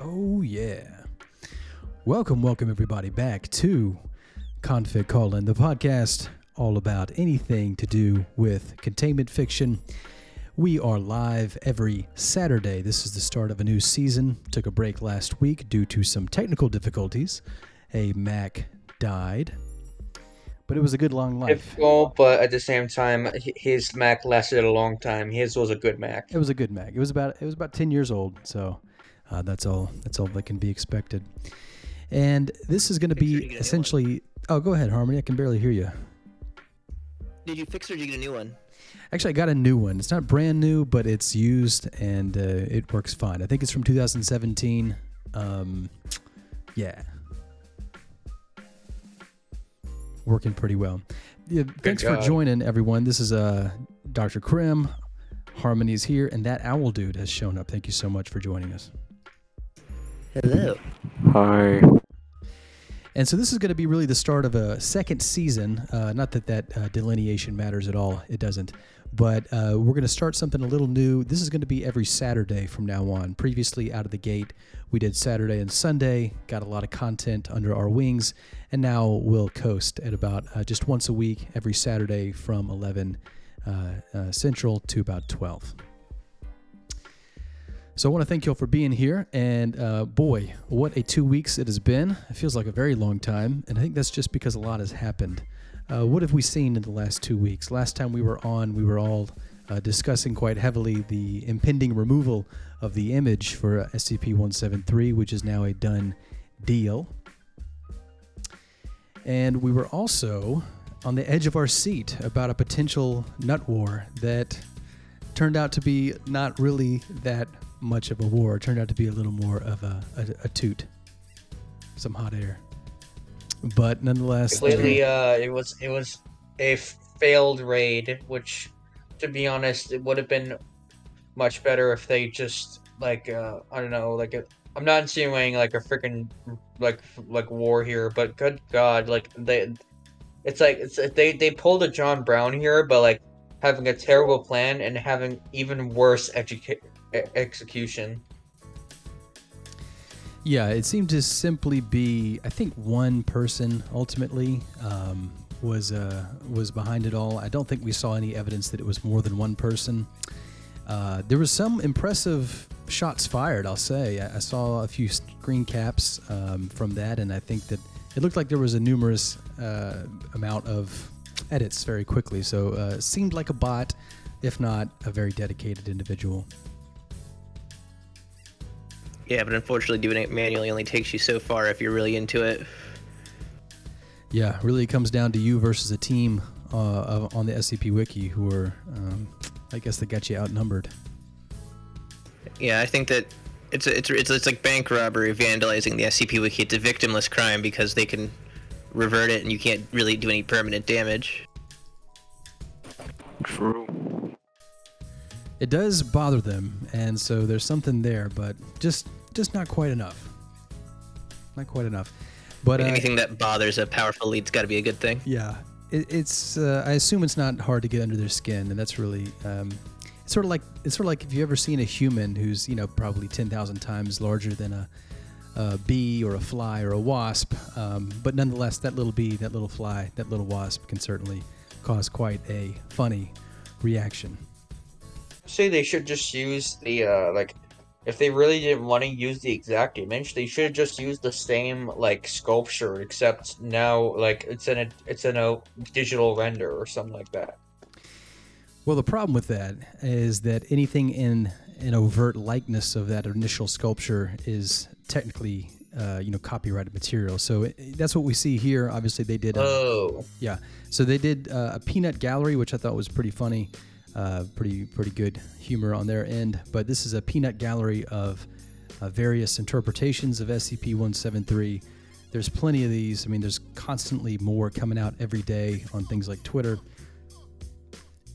Oh, yeah. Welcome, welcome everybody back to ConFic Call-In, the podcast all about anything to do with containment fiction. We are live every Saturday. This is the start of a new season. Took a break last week due to some technical difficulties. A Mac died, but it was a good long life. difficult, but at the same time, his Mac lasted a long time. His was a good Mac. It was a good Mac. It was about it was about ten years old, so uh, that's all that's all that can be expected. And this is going to be you get a new one. essentially. Oh, go ahead, Harmony. I can barely hear you. Did you fix or did you get a new one? Actually, I got a new one. It's not brand new, but it's used and uh, it works fine. I think it's from 2017. Um, yeah, working pretty well. Yeah, thanks for joining, everyone. This is uh, Dr. Krim. Harmony's here, and that owl dude has shown up. Thank you so much for joining us. Hello. Hi. And so this is going to be really the start of a second season. Uh, not that that uh, delineation matters at all. It doesn't. But uh, we're going to start something a little new. This is going to be every Saturday from now on. Previously, out of the gate, we did Saturday and Sunday, got a lot of content under our wings, and now we'll coast at about uh, just once a week, every Saturday from 11 uh, uh, Central to about 12. So I want to thank you all for being here. And uh, boy, what a two weeks it has been. It feels like a very long time. And I think that's just because a lot has happened. Uh, what have we seen in the last two weeks? Last time we were on, we were all uh, discussing quite heavily the impending removal of the image for SCP 173, which is now a done deal. And we were also on the edge of our seat about a potential nut war that turned out to be not really that much of a war. It turned out to be a little more of a, a, a toot, some hot air. But nonetheless, Completely, uh, it was it was a failed raid, which, to be honest, it would have been much better if they just like uh, I don't know, like i I'm not insinuating like a freaking like like war here, but good God, like they, it's like it's they they pulled a John Brown here, but like having a terrible plan and having even worse educa- e- execution. Yeah, it seemed to simply be. I think one person ultimately um, was uh, was behind it all. I don't think we saw any evidence that it was more than one person. Uh, there was some impressive shots fired. I'll say I, I saw a few screen caps um, from that, and I think that it looked like there was a numerous uh, amount of edits very quickly. So uh, it seemed like a bot, if not a very dedicated individual. Yeah, but unfortunately, doing it manually only takes you so far if you're really into it. Yeah, really, it comes down to you versus a team uh, on the SCP Wiki who are, um, I guess, they got you outnumbered. Yeah, I think that it's a, it's a- it's it's like bank robbery, vandalizing the SCP wiki. It's a victimless crime because they can revert it, and you can't really do any permanent damage. True. It does bother them, and so there's something there, but just just not quite enough. Not quite enough. But uh, Anything that bothers a powerful lead's got to be a good thing. Yeah, it, it's. Uh, I assume it's not hard to get under their skin, and that's really. Um, it's sort of like it's sort of like if you've ever seen a human who's you know probably ten thousand times larger than a, a bee or a fly or a wasp, um, but nonetheless that little bee, that little fly, that little wasp can certainly cause quite a funny reaction. Say they should just use the uh like if they really didn't want to use the exact image they should just use the same like sculpture except now like it's in a it's in a digital render or something like that Well, the problem with that is that anything in an overt likeness of that initial sculpture is technically, uh, you know, copyrighted material. So it, that's what we see here. Obviously, they did. uh, oh Yeah. So they did uh, a peanut gallery, which I thought was pretty funny, uh, pretty pretty good humor on their end. But this is a peanut gallery of uh, various interpretations of SCP-173. There's plenty of these. I mean, there's constantly more coming out every day on things like Twitter.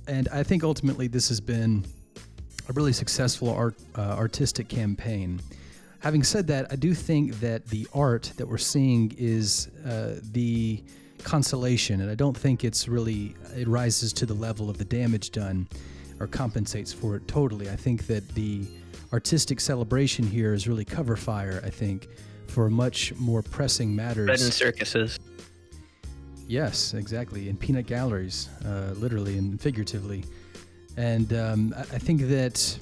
And I think ultimately this has been a really successful art uh, artistic campaign. Having said that, I do think that the art that we're seeing is uh, the consolation, and I don't think it's really it rises to the level of the damage done or compensates for it totally. I think that the artistic celebration here is really cover fire, I think, for much more pressing matters. Bread and circuses. Yes, exactly. In peanut galleries, uh, literally and figuratively. And um, I I think that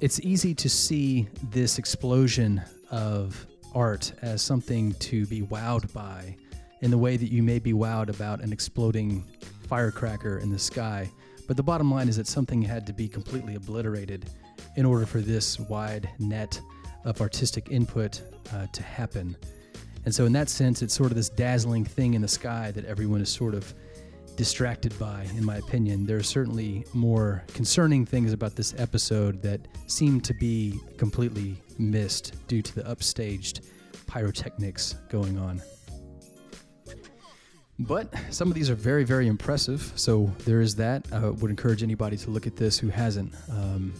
it's easy to see this explosion of art as something to be wowed by in the way that you may be wowed about an exploding firecracker in the sky. But the bottom line is that something had to be completely obliterated in order for this wide net of artistic input uh, to happen. And so, in that sense, it's sort of this dazzling thing in the sky that everyone is sort of distracted by, in my opinion. There are certainly more concerning things about this episode that seem to be completely missed due to the upstaged pyrotechnics going on. But some of these are very, very impressive. So there is that. I would encourage anybody to look at this who hasn't. Um,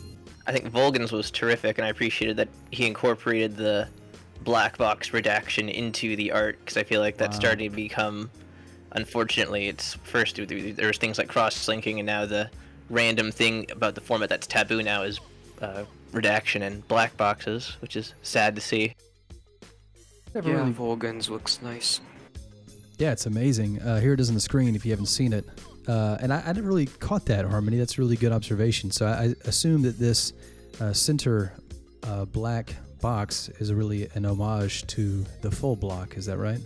I think Volgan's was terrific, and I appreciated that he incorporated the black box redaction into the art because I feel like that's Wow. starting to become. Unfortunately, it's first there was things like cross-linking, and now the random thing about the format that's taboo now is uh, redaction and black boxes, which is sad to see. never Yeah, really Volgans looks nice. Yeah, it's amazing. Uh, here it is on the screen if you haven't seen it. Uh, and I, I never really caught that, Harmony. That's a really good observation. So I, I assume that this uh, center uh, black box is really an homage to the full block. Is that right?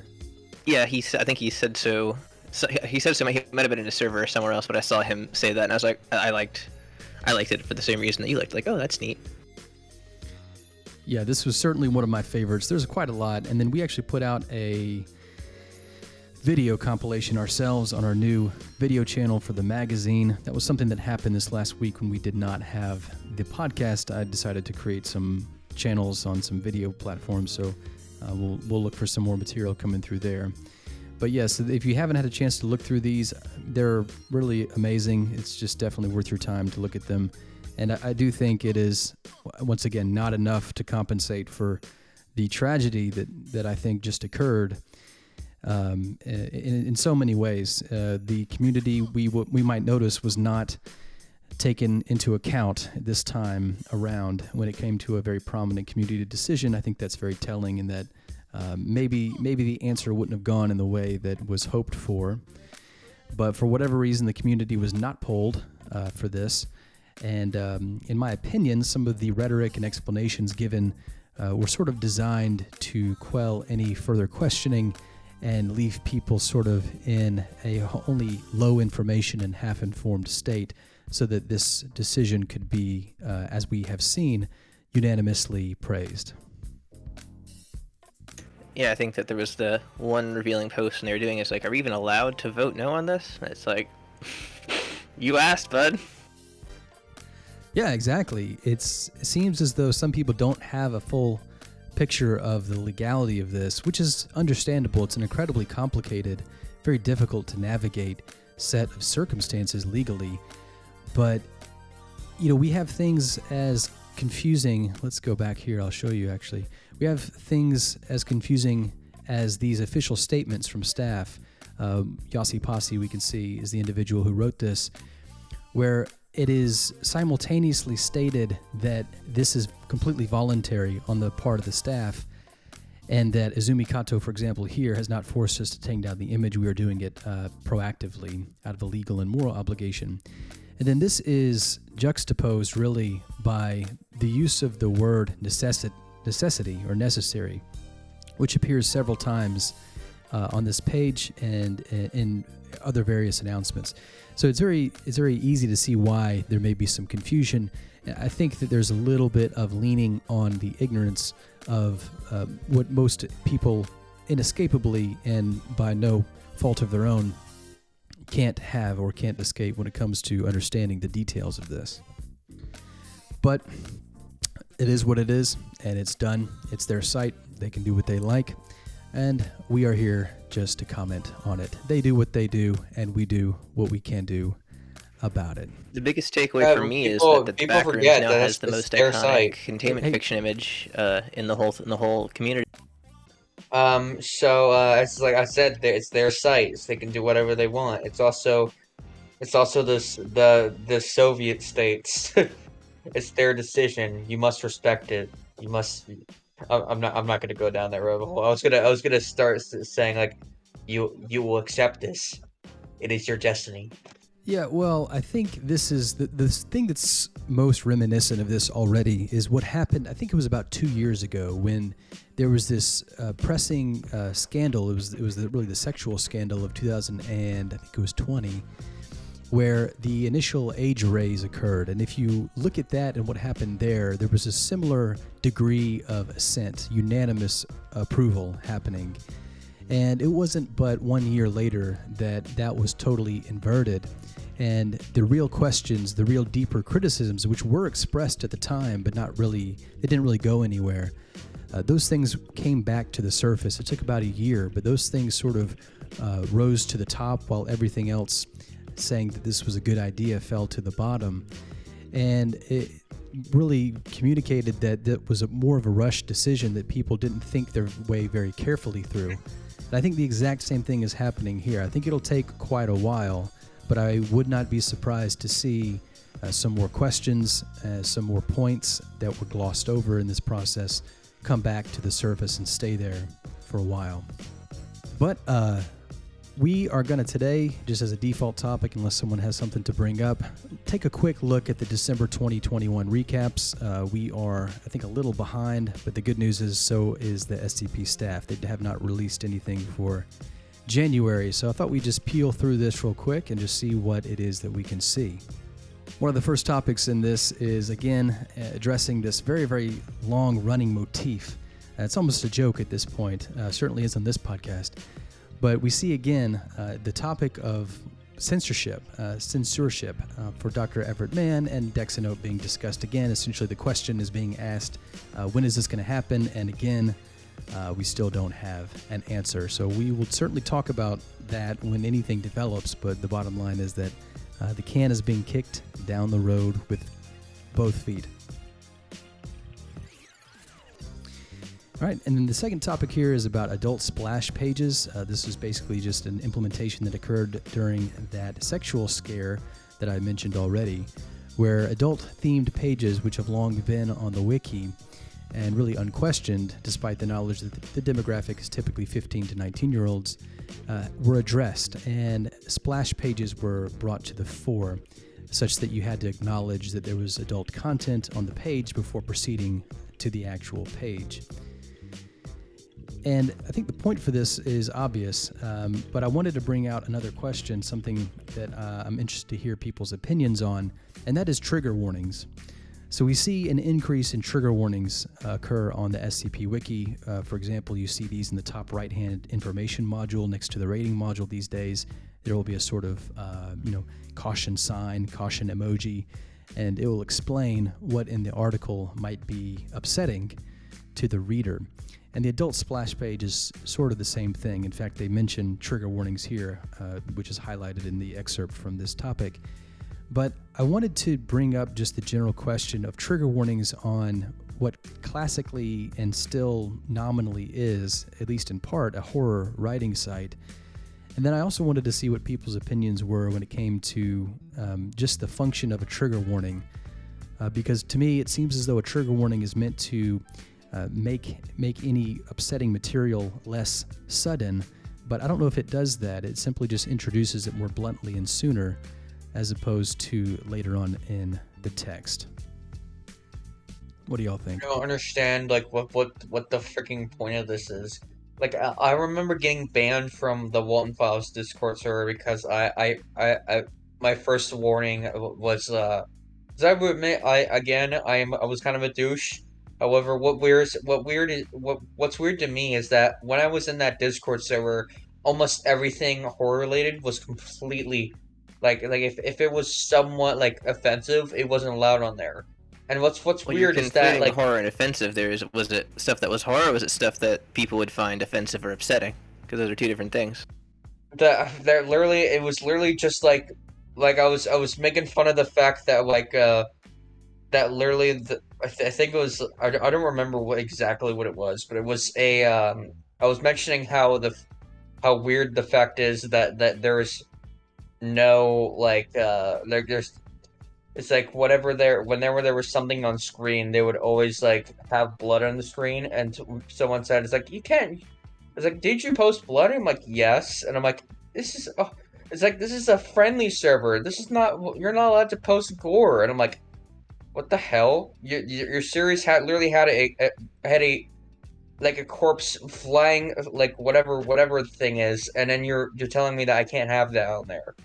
Yeah, he. I think he said so. so he said so. He might have been in a server somewhere else, but I saw him say that, and I was like, I I liked, I liked it for the same reason that you liked. Like, oh, that's neat. Yeah, this was certainly one of my favorites. There's quite a lot. And then we actually put out a video compilation ourselves on our new video channel for the magazine. That was something that happened this last week when we did not have the podcast. I decided to create some channels on some video platforms. So uh, we'll, we'll look for some more material coming through there. But yes, if you haven't had a chance to look through these, they're really amazing. It's just definitely worth your time to look at them. And I, I do think it is, once again, not enough to compensate for the tragedy that, that I think just occurred um, in, in so many ways. Uh, the community we, w- we might notice was not taken into account this time around when it came to a very prominent community decision. I think that's very telling in that um, maybe maybe the answer wouldn't have gone in the way that was hoped for, but for whatever reason, the community was not polled uh, for this. And um, in my opinion, some of the rhetoric and explanations given uh, were sort of designed to quell any further questioning and leave people sort of in a only low information and half informed state so that this decision could be, uh, as we have seen, unanimously praised. Yeah, I think that there was the one revealing post, and they were doing is like, are we even allowed to vote no on this? And it's like, you asked, bud. Yeah, exactly. It's it seems as though some people don't have a full picture of the legality of this, which is understandable. It's an incredibly complicated, very difficult to navigate set of circumstances legally. But you know, we have things as confusing. Let's go back here. I'll show you actually. We have things as confusing as these official statements from staff. Um, Yossipossi, we can see, is the individual who wrote this, where it is simultaneously stated that this is completely voluntary on the part of the staff, and that Izumi Kato, for example, here has not forced us to take down the image. We are doing it uh, proactively out of a legal and moral obligation. And then this is juxtaposed really by the use of the word necessi- necessity or necessary, which appears several times uh, on this page and uh, in other various announcements. So it's very it's very easy to see why there may be some confusion. I think that there's a little bit of leaning on the ignorance of um, what most people inescapably and by no fault of their own can't have or can't escape when it comes to understanding the details of this. But it is what it is, and it's done. It's their site. They can do what they like. And we are here just to comment on it. They do what they do, and we do what we can do about it. The biggest takeaway Yeah, for me people- is that the people background forget now that has the most their iconic site. containment Hey. fiction image uh, in the whole in the whole community. Um, so uh, it's like I said, it's their site, so they can do whatever they want. It's also, it's also this the the Soviet states. it's their decision. You must respect it. You must. I'm not. I'm not gonna go down that rabbit hole. I was gonna. I was gonna start saying like, you you will accept this. It is your destiny. Yeah, well, I think this is the, the thing that's most reminiscent of this already is what happened. I think it was about two years ago when there was this uh, pressing uh, scandal. It was it was the, really the sexual scandal of 2000 and I think it was 20, where the initial age arrays occurred. And if you look at that and what happened there, there was a similar degree of assent, unanimous approval happening. And it wasn't but one year later that that was totally inverted. And the real questions, the real deeper criticisms, which were expressed at the time, but not really, they didn't really go anywhere. Uh, those things came back to the surface. It took about a year, but those things sort of uh, rose to the top while everything else saying that this was a good idea fell to the bottom. And it really communicated that that was more of a rush decision that people didn't think their way very carefully through. And I think the exact same thing is happening here. I think it'll take quite a while, but I would not be surprised to see uh, some more questions, uh, some more points that were glossed over in this process come back to the surface and stay there for a while. But uh, we are going to today, just as a default topic, unless someone has something to bring up, take a quick look at the December 2021 recaps. Uh, we are, I think, a little behind, but the good news is so is the SCP staff. They have not released anything for January, so I thought we'd just peel through this real quick and just see what it is that we can see. One of the first topics in this is, again, addressing this very, very long running motif. Uh, it's almost a joke at this point, uh, certainly is on this podcast. But we see again uh, the topic of censorship, uh, censorship uh, for Dr. Everett Mann and Dexanote being discussed again. Essentially, the question is being asked uh, when is this going to happen? And again, uh, we still don't have an answer. So we will certainly talk about that when anything develops. But the bottom line is that uh, the can is being kicked down the road with both feet. All right, and then the second topic here is about adult splash pages. Uh, this is basically just an implementation that occurred during that sexual scare that I mentioned already, where adult themed pages, which have long been on the wiki and really unquestioned, despite the knowledge that the demographic is typically 15 to 19 year olds, uh, were addressed, and splash pages were brought to the fore, such that you had to acknowledge that there was adult content on the page before proceeding to the actual page. And I think the point for this is obvious, um, but I wanted to bring out another question, something that uh, I'm interested to hear people's opinions on, and that is trigger warnings. So we see an increase in trigger warnings uh, occur on the SCP Wiki. Uh, for example, you see these in the top right-hand information module next to the rating module these days. There will be a sort of, uh, you know, caution sign, caution emoji, and it will explain what in the article might be upsetting to the reader. And the adult splash page is sort of the same thing. In fact, they mention trigger warnings here, uh, which is highlighted in the excerpt from this topic. But I wanted to bring up just the general question of trigger warnings on what classically and still nominally is, at least in part, a horror writing site. And then I also wanted to see what people's opinions were when it came to um, just the function of a trigger warning. Uh, because to me, it seems as though a trigger warning is meant to uh, make make any upsetting material less sudden. But I don't know if it does that. It simply just introduces it more bluntly and sooner, as opposed to later on in the text. What do y'all think? I don't understand like what what what the freaking point of this is. Like I, I remember getting banned from the Walten Files Discord server because I I I, I my first warning was uh. As I would admit, I again I am I was kind of a douche However, what weird, what weird, is, what what's weird to me is that when I was in that Discord server, almost everything horror related was completely like like if, if it was somewhat like offensive, it wasn't allowed on there. And what's what's Well, weird is that like horror and offensive. There is was it stuff that was horror, or was it stuff that people would find offensive or upsetting? Because those are two different things. that that literally it was literally just like like I was I was making fun of the fact that like uh that literally the, I, th- I think it was I, I don't remember what exactly what it was but it was a um I was mentioning how the how weird the fact is that that there's no like uh there, there's it's like whatever there whenever there was something on screen, they would always like have blood on the screen, and t- someone said, "It's like you can't." It's like, "Did you post blood?" I'm like, "Yes," and I'm like, "This is." Oh. It's like this is a friendly server. This is not. You're not allowed to post gore, and I'm like, "What the hell? Your your series had literally had a, a had a like a corpse flying like whatever whatever thing is, and then you're you're telling me that I can't have that on there."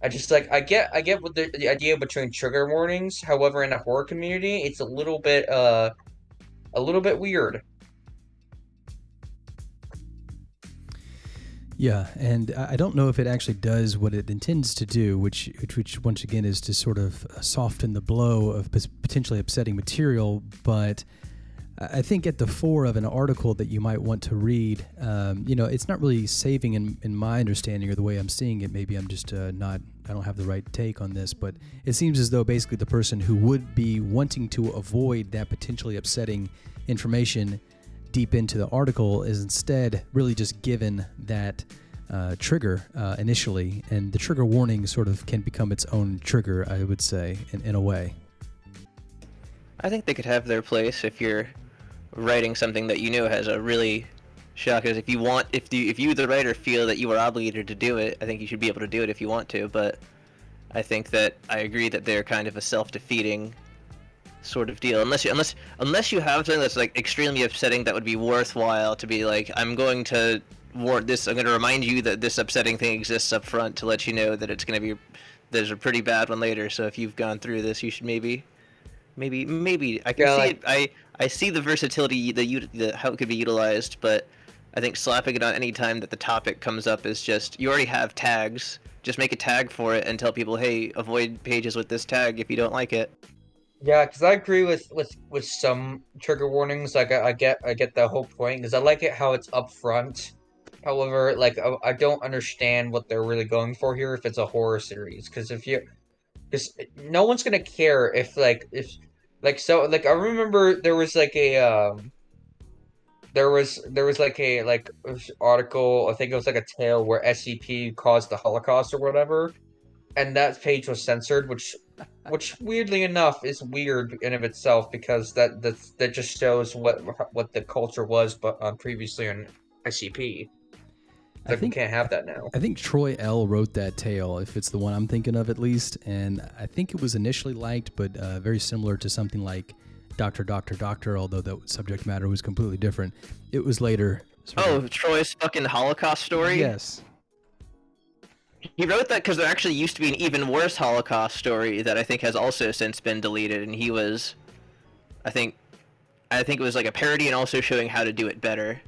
I just like I get I get what the, the idea between trigger warnings. However, in a horror community, it's a little bit uh a little bit weird. Yeah, and I don't know if it actually does what it intends to do, which, which, which once again is to sort of uh, soften the blow of potentially upsetting material. But I I think at the fore of an article that you might want to read, um, you know, it's not really saving in, in my understanding or the way I'm seeing it. Maybe I'm just uh, not, I don't have the right take on this, but it seems as though basically the person who would be wanting to avoid that potentially upsetting information deep into the article is instead really just given that uh, trigger uh, initially, and the trigger warning sort of can become its own trigger, I would say, in, in a way. I think they could have their place if you're writing something that you know has a really shock. If you want, if you if you the writer feel that you are obligated to do it, I think you should be able to do it if you want to. But I think that I agree that they're kind of a self-defeating sort of deal. Unless you unless unless you have something that's like extremely upsetting that would be worthwhile to be like, I'm going to warn this. I'm going to remind you that this upsetting thing exists up front to let you know that it's going to be there's a pretty bad one later. So if you've gone through this, you should maybe maybe maybe I can Yeah, see like- it. I I see the versatility, the, ut- the how it could be utilized, but I think slapping it on any time that the topic comes up is just you already have tags. Just make a tag for it and tell people, hey, avoid pages with this tag if you don't like it. Yeah, because I agree with with with some trigger warnings. Like I, I get I get the whole point because I like it how it's upfront. However, like I, I don't understand what they're really going for here if it's a horror series. Because if you, because no one's gonna care if like if like so like I remember there was like a um. There was there was like a like article I think it was like a tale where SCP caused the Holocaust or whatever, and that page was censored, which which weirdly enough is weird in of itself because that that that just shows what what the culture was but um, previously on SCP. I Like we think can't have that now. I think Troy L wrote that tale, if it's the one I'm thinking of at least, and I think it was initially liked, but uh, very similar to something like Doctor Doctor Doctor, although the subject matter was completely different. It was later. sort Oh, Troy's fucking Holocaust story? yes. He wrote that because there actually used to be an even worse Holocaust story that I think has also since been deleted, and he was, I think, I think it was like a parody and also showing how to do it better.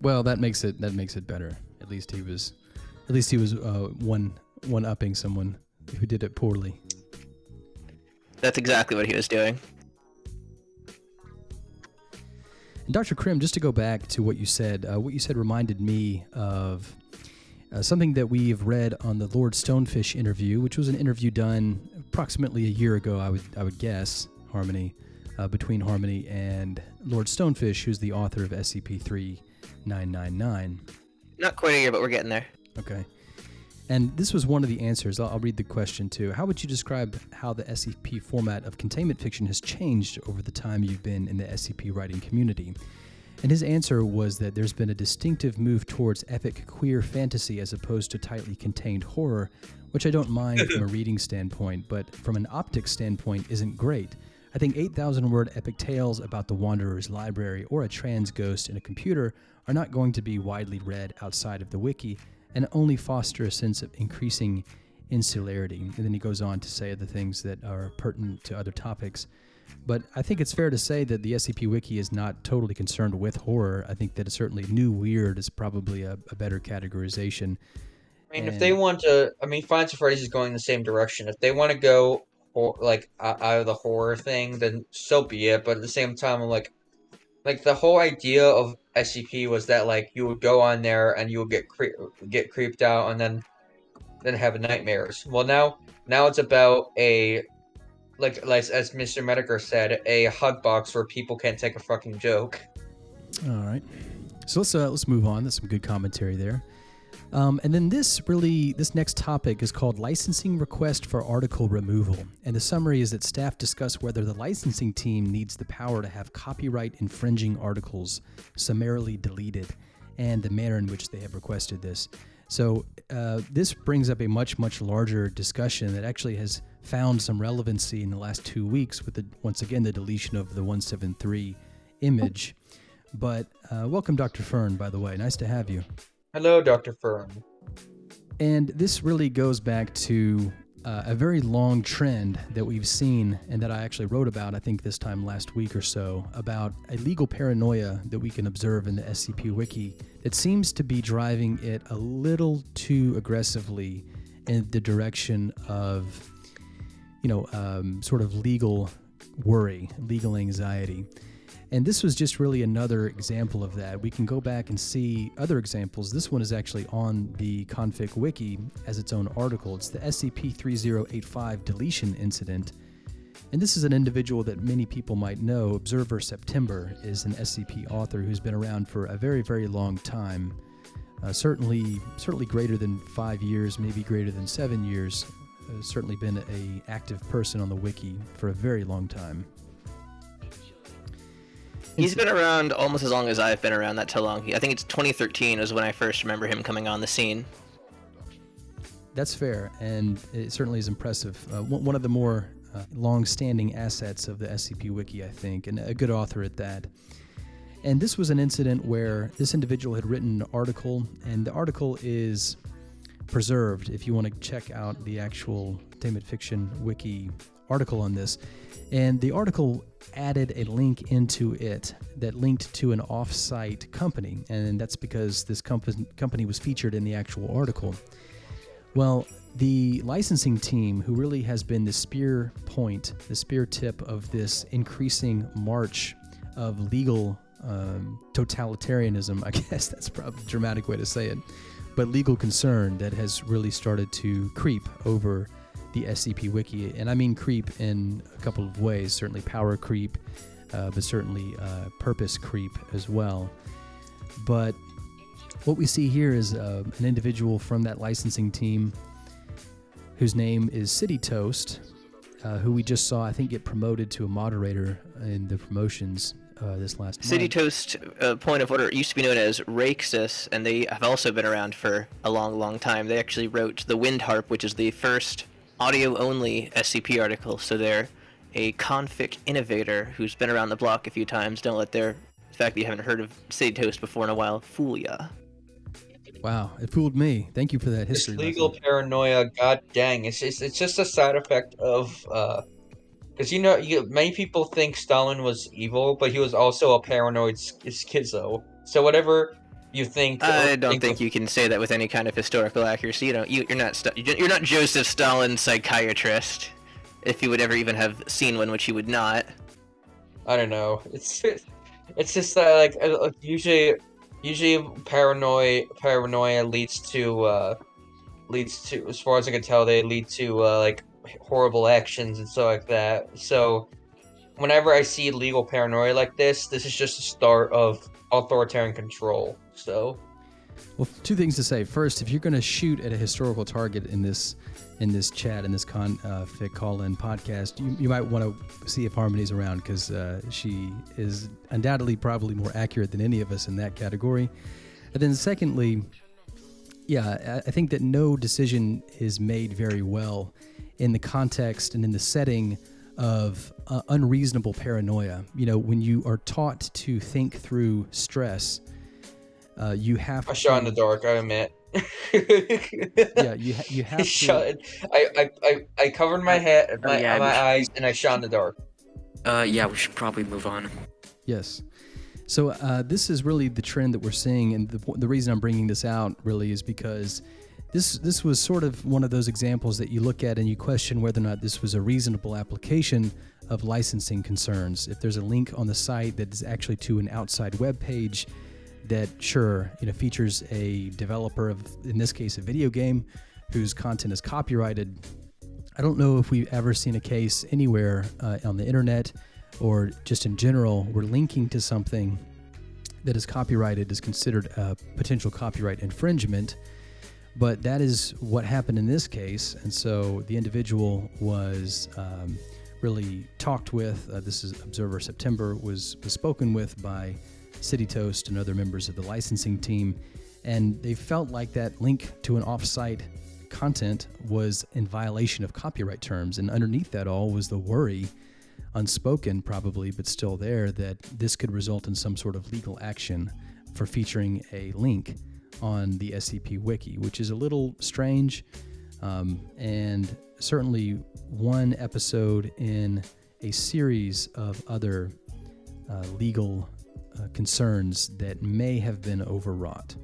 Well, that makes it that makes it better. At least he was, at least he was uh, one one upping someone who did it poorly. That's exactly what he was doing. And Dr. Krim, just to go back to what you said, uh, what you said reminded me of uh, something that we've read on the Lord Stonefish interview, which was an interview done approximately a year ago, I would I would guess, Harmony, uh, between Harmony and Lord Stonefish, who's the author of SCP 3999. Not quite a year, but we're getting there. Okay. And this was one of the answers. I'll, I'll read the question too. How would you describe how the SCP format of containment fiction has changed over the time you've been in the SCP writing community? And his answer was that there's been a distinctive move towards epic queer fantasy as opposed to tightly contained horror, which I don't mind from a reading standpoint, but from an optics standpoint isn't great. I think 8,000 word epic tales about the Wanderer's Library or a trans ghost in a computer are not going to be widely read outside of the wiki and only foster a sense of increasing insularity. And then he goes on to say the things that are pertinent to other topics. But I think it's fair to say that the SCP Wiki is not totally concerned with horror. I think that it's certainly new weird is probably a, a better categorization. I mean, if they want to, I mean, Finds and Freddy's is going the same direction. If they want to go hor- like out out of the horror thing, then so be it. But at the same time, like, like the whole idea of SCP was that like you would go on there and you would get cre- get creeped out and then then have nightmares. Well, now now it's about a like like as Mr. Mediker said, a hug box where people can't take a fucking joke. All right. So let's uh, let's move on. That's some good commentary there. Um, and then this really, this next topic is called licensing request for article removal. And the summary is that staff discuss whether the licensing team needs the power to have copyright infringing articles summarily deleted and the manner in which they have requested this. So uh, this brings up a much, much larger discussion that actually has found some relevancy in the last two weeks with the, once again, the deletion of the 173 image. But uh, welcome, Dr. Fern, by the way. Nice to have you. Hello, Dr. Fern. And this really goes back to uh, a very long trend that we've seen and that I actually wrote about, I think, this time last week or so, about a legal paranoia that we can observe in the SCP Wiki that seems to be driving it a little too aggressively in the direction of, you know, um, sort of legal worry, legal anxiety. And this was just really another example of that. We can go back and see other examples. This one is actually on the ConFic Wiki as its own article. It's the SCP 3085 deletion incident. And this is an individual that many people might know. Observer September is an SCP author who's been around for a very, very long time. Uh, certainly, certainly greater than five years, maybe greater than seven years. Uh, certainly been a active person on the wiki for a very long time. He's been around almost as long as I've been around. That's how long. I think it's 2013 is when I first remember him coming on the scene. That's fair, and it certainly is impressive. Uh, one of the more uh, long-standing assets of the SCP Wiki, I think, and a good author at that. And this was an incident where this individual had written an article, and the article is preserved. If you want to check out the actual Containment Fiction Wiki article on this, and the article added a link into it that linked to an off-site company, and that's because this comp- company was featured in the actual article. Well, the licensing team, who really has been the spear point, the spear tip of this increasing march of legal um, totalitarianism, I guess that's probably a dramatic way to say it, but legal concern that has really started to creep over the SCP Wiki, and I mean creep in a couple of ways. Certainly power creep, uh, but certainly uh, purpose creep as well. But what we see here is uh, an individual from that licensing team whose name is City Toast, uh, who we just saw, I think, get promoted to a moderator in the promotions uh, this last City month. Toast, uh, point of order, used to be known as Rakesys, and they have also been around for a long, long time. They actually wrote the Wind Harp, which is the first audio only SCP article, so they're a ConFic innovator who's been around the block a few times. Don't let their the fact that you haven't heard of City Toast before in a while fool ya. Wow, it fooled me. Thank you for that This history. legal lesson. paranoia, god dang, it's just, it's just a side effect of uh, because you know, you, many people think Stalin was evil, but he was also a paranoid sch- schizo. So whatever you think, I don't think of- you can say that with any kind of historical accuracy. You know, you, you're not you're not Joseph Stalin, psychiatrist, if you would ever even have seen one, which you would not. I don't know. It's it's just that like uh, usually usually paranoia paranoia leads to uh leads to as far as I can tell they lead to uh, like horrible actions and stuff like that. So whenever I see legal paranoia like this, this is just the start of authoritarian control. So Well, two things to say. First, if you're going to shoot at a historical target in this in this chat in this con uh, fit call in podcast, you, you might want to see if Harmony's around because uh, she is undoubtedly probably more accurate than any of us in that category. And then secondly, yeah, I think that no decision is made very well in the context and in the setting of uh, unreasonable paranoia. You know, when you are taught to think through stress, uh, you have I to. shot in the dark. I admit. yeah, you ha- you have I to. shot. I, I I I covered my head, my, yeah, my should- eyes, and I shot in the dark. Uh, yeah, we should probably move on. Yes. So uh, this is really the trend that we're seeing, and the, the reason I'm bringing this out really is because this this was sort of one of those examples that you look at and you question whether or not this was a reasonable application of licensing concerns. If there's a link on the site that is actually to an outside web page that sure you know features a developer of in this case a video game whose content is copyrighted I don't know if we've ever seen a case anywhere uh, on the internet or just in general where linking to something that is copyrighted is considered a potential copyright infringement. But that is what happened in this case, and so the individual was um, really talked with. Uh, this is Observer September was was spoken with by City Toast and other members of the licensing team, and they felt like that link to an offsite content was in violation of copyright terms, and underneath that all was the worry unspoken probably, but still there, that this could result in some sort of legal action for featuring a link on the SCP Wiki, which is a little strange um, and certainly one episode in a series of other uh, legal uh, concerns that may have been overwrought.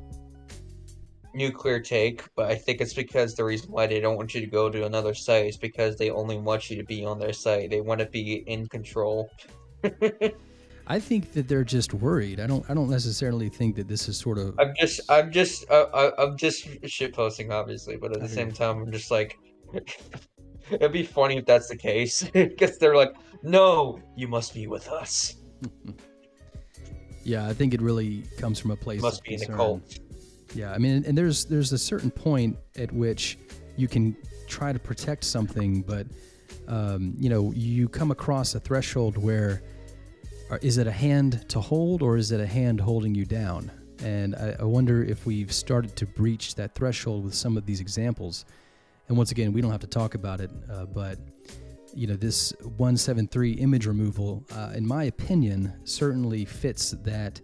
Nuclear take, but I think it's because the reason why they don't want you to go to another site is because they only want you to be on their site. They want to be in control. I think that they're just worried. I don't. I don't necessarily think that this is sort of. I'm just, I'm just, uh, I- I'm just shit posting, obviously, but at the same time, I'm just like, it'd be funny if that's the case, because they're like, no, you must be with us. Yeah, I think it really comes from a place. Must of be in a concern. cult. Yeah, I mean, and there's there's a certain point at which you can try to protect something, but um, you know, you come across a threshold where uh, is it a hand to hold or is it a hand holding you down? And I, I wonder if we've started to breach that threshold with some of these examples. And once again, we don't have to talk about it, uh, but you know, this 173 image removal, uh, in my opinion, certainly fits that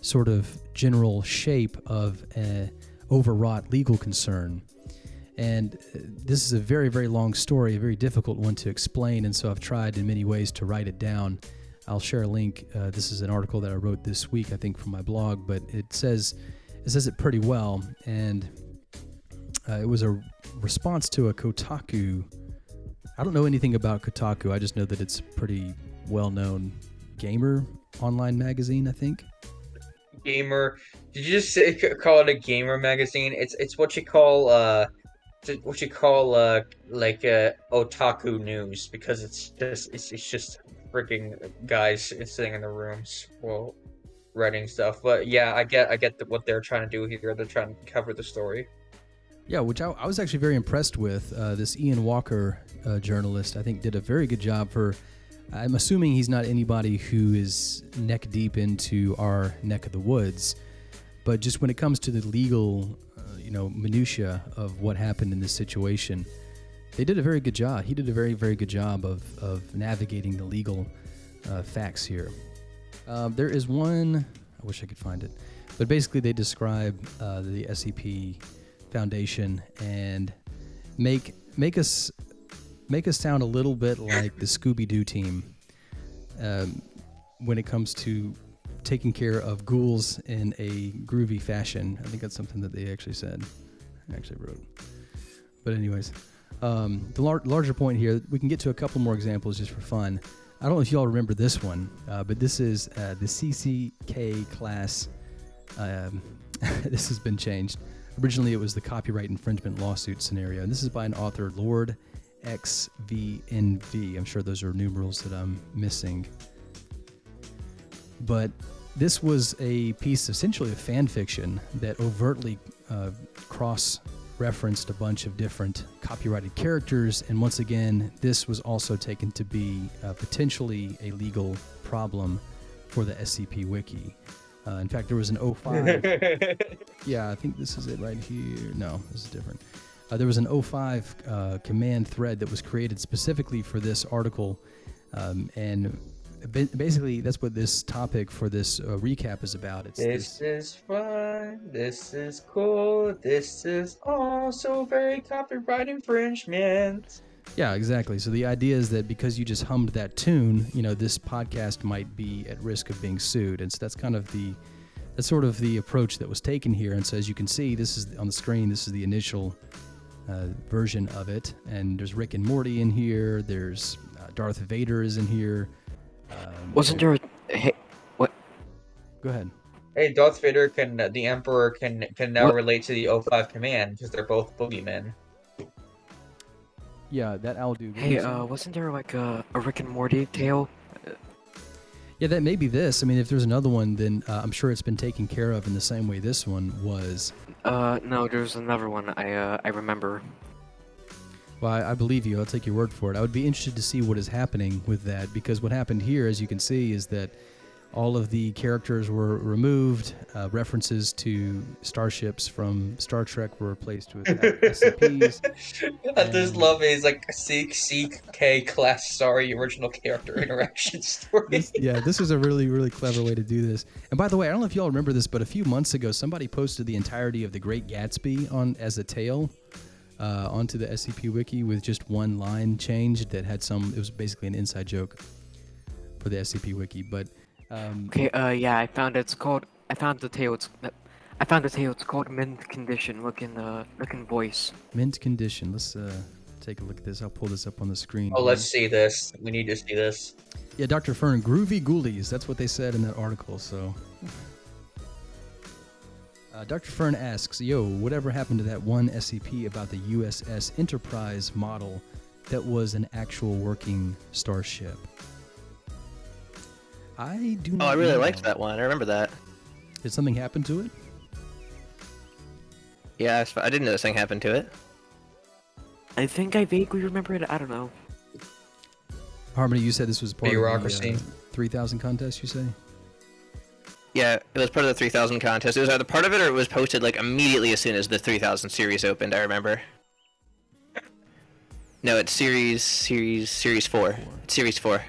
sort of general shape of a overwrought legal concern. And uh, this is a very, very long story, a very difficult one to explain. And so I've tried in many ways to write it down. I'll share a link. Uh, this is an article that I wrote this week, I think, from my blog, but it says it says it pretty well. And uh, it was a response to a Kotaku. I don't know anything about Kotaku. I just know that it's a pretty well-known gamer online magazine. I think. Gamer, did you just say, call it a gamer magazine? It's it's what you call uh, what you call uh, like uh, otaku news because it's just it's, it's just freaking guys sitting in the rooms well writing stuff. But yeah, I get I get the, what they're trying to do here. They're trying to cover the story. Yeah, which I, I was actually very impressed with. Uh, this Ian Walker uh, journalist, I think, did a very good job for. I'm assuming he's not anybody who is neck deep into our neck of the woods, but just when it comes to the legal, uh, you know, minutia of what happened in this situation, they did a very good job. He did a very, very good job of, of navigating the legal uh, facts here. Um, there is one, I wish I could find it, but basically they describe uh, the SCP Foundation and make make us make us sound a little bit like the Scooby Doo team um, when it comes to taking care of ghouls in a groovy fashion. I think that's something that they actually said. I actually wrote. But anyways, um, the lar- larger point here, we can get to a couple more examples just for fun. I don't know if y'all remember this one, uh, but this is uh, the CCK class. Um, this has been changed. Originally, it was the copyright infringement lawsuit scenario, and this is by an author, Lord XVNV. I'm sure those are numerals that I'm missing. But this was a piece, essentially of fan fiction, that overtly uh, cross referenced a bunch of different copyrighted characters. And once again, this was also taken to be uh, potentially a legal problem for the SCP Wiki. Uh, in fact, there was an O5. yeah, I think this is it right here. No, this is different. Uh, there was an O5 uh, command thread that was created specifically for this article. Um, and basically, that's what this topic for this uh, recap is about. It's This this, is fun. This is cool. This is also very copyright infringement. Yeah, exactly. So the idea is that because you just hummed that tune, you know, this podcast might be at risk of being sued, and so that's kind of the that's sort of the approach that was taken here. And so as you can see, this is on the screen. This is the initial uh, version of it, and there's Rick and Morty in here. There's uh, Darth Vader is in here. Um, Wasn't there a hey, what? Go ahead. Hey, Darth Vader can the Emperor can can now What? relate to the O5 command because they're both boogeymen. Yeah, that owl dude. what Hey, was it? uh, wasn't there like a, a Rick and Morty tale? Yeah, that may be this. I mean, if there's another one, then uh, I'm sure it's been taken care of in the same way this one was. Uh, no, there's another one I uh I remember. Well, I, I believe you. I'll take your word for it. I would be interested to see what is happening with that because what happened here, as you can see, is that all of the characters were removed. Uh, references to starships from Star Trek were replaced with SCPs. I just love his like Seek Seek class sorry original character interaction story. This- yeah, this is a really, really clever way to do this. And by the way, I don't know if y'all remember this, but a few months ago, somebody posted the entirety of The Great Gatsby on as a tale uh, onto the SCP Wiki with just one line changed that had some. It was basically an inside joke for the SCP Wiki, but. Um, Okay, uh, yeah, I found it. It's called. I found the tale. It's. I found the tale. It's called Mint Condition. Look in the look in voice. Mint condition. Let's uh, take a look at this. I'll pull this up on the screen. Oh, here. let's see this. We need to see this. Yeah, Dr. Fern, groovy ghoulies. That's what they said in that article. So, uh, Dr. Fern asks, "Yo, whatever happened to that one SCP about the USS Enterprise model that was an actual working starship?" I do Oh. I really know. liked that one. I remember that. Did something happen to it? Yeah, I didn't know this thing happened to it. I think I vaguely remember it. I don't know. Harmony, you said this was part Bureaucracy. of the uh, 3000 contest. You say? Yeah, it was part of the 3000 contest. It was either part of it or it was posted like immediately as soon as the 3000 series opened. I remember. No, it's series series series four. It's series four.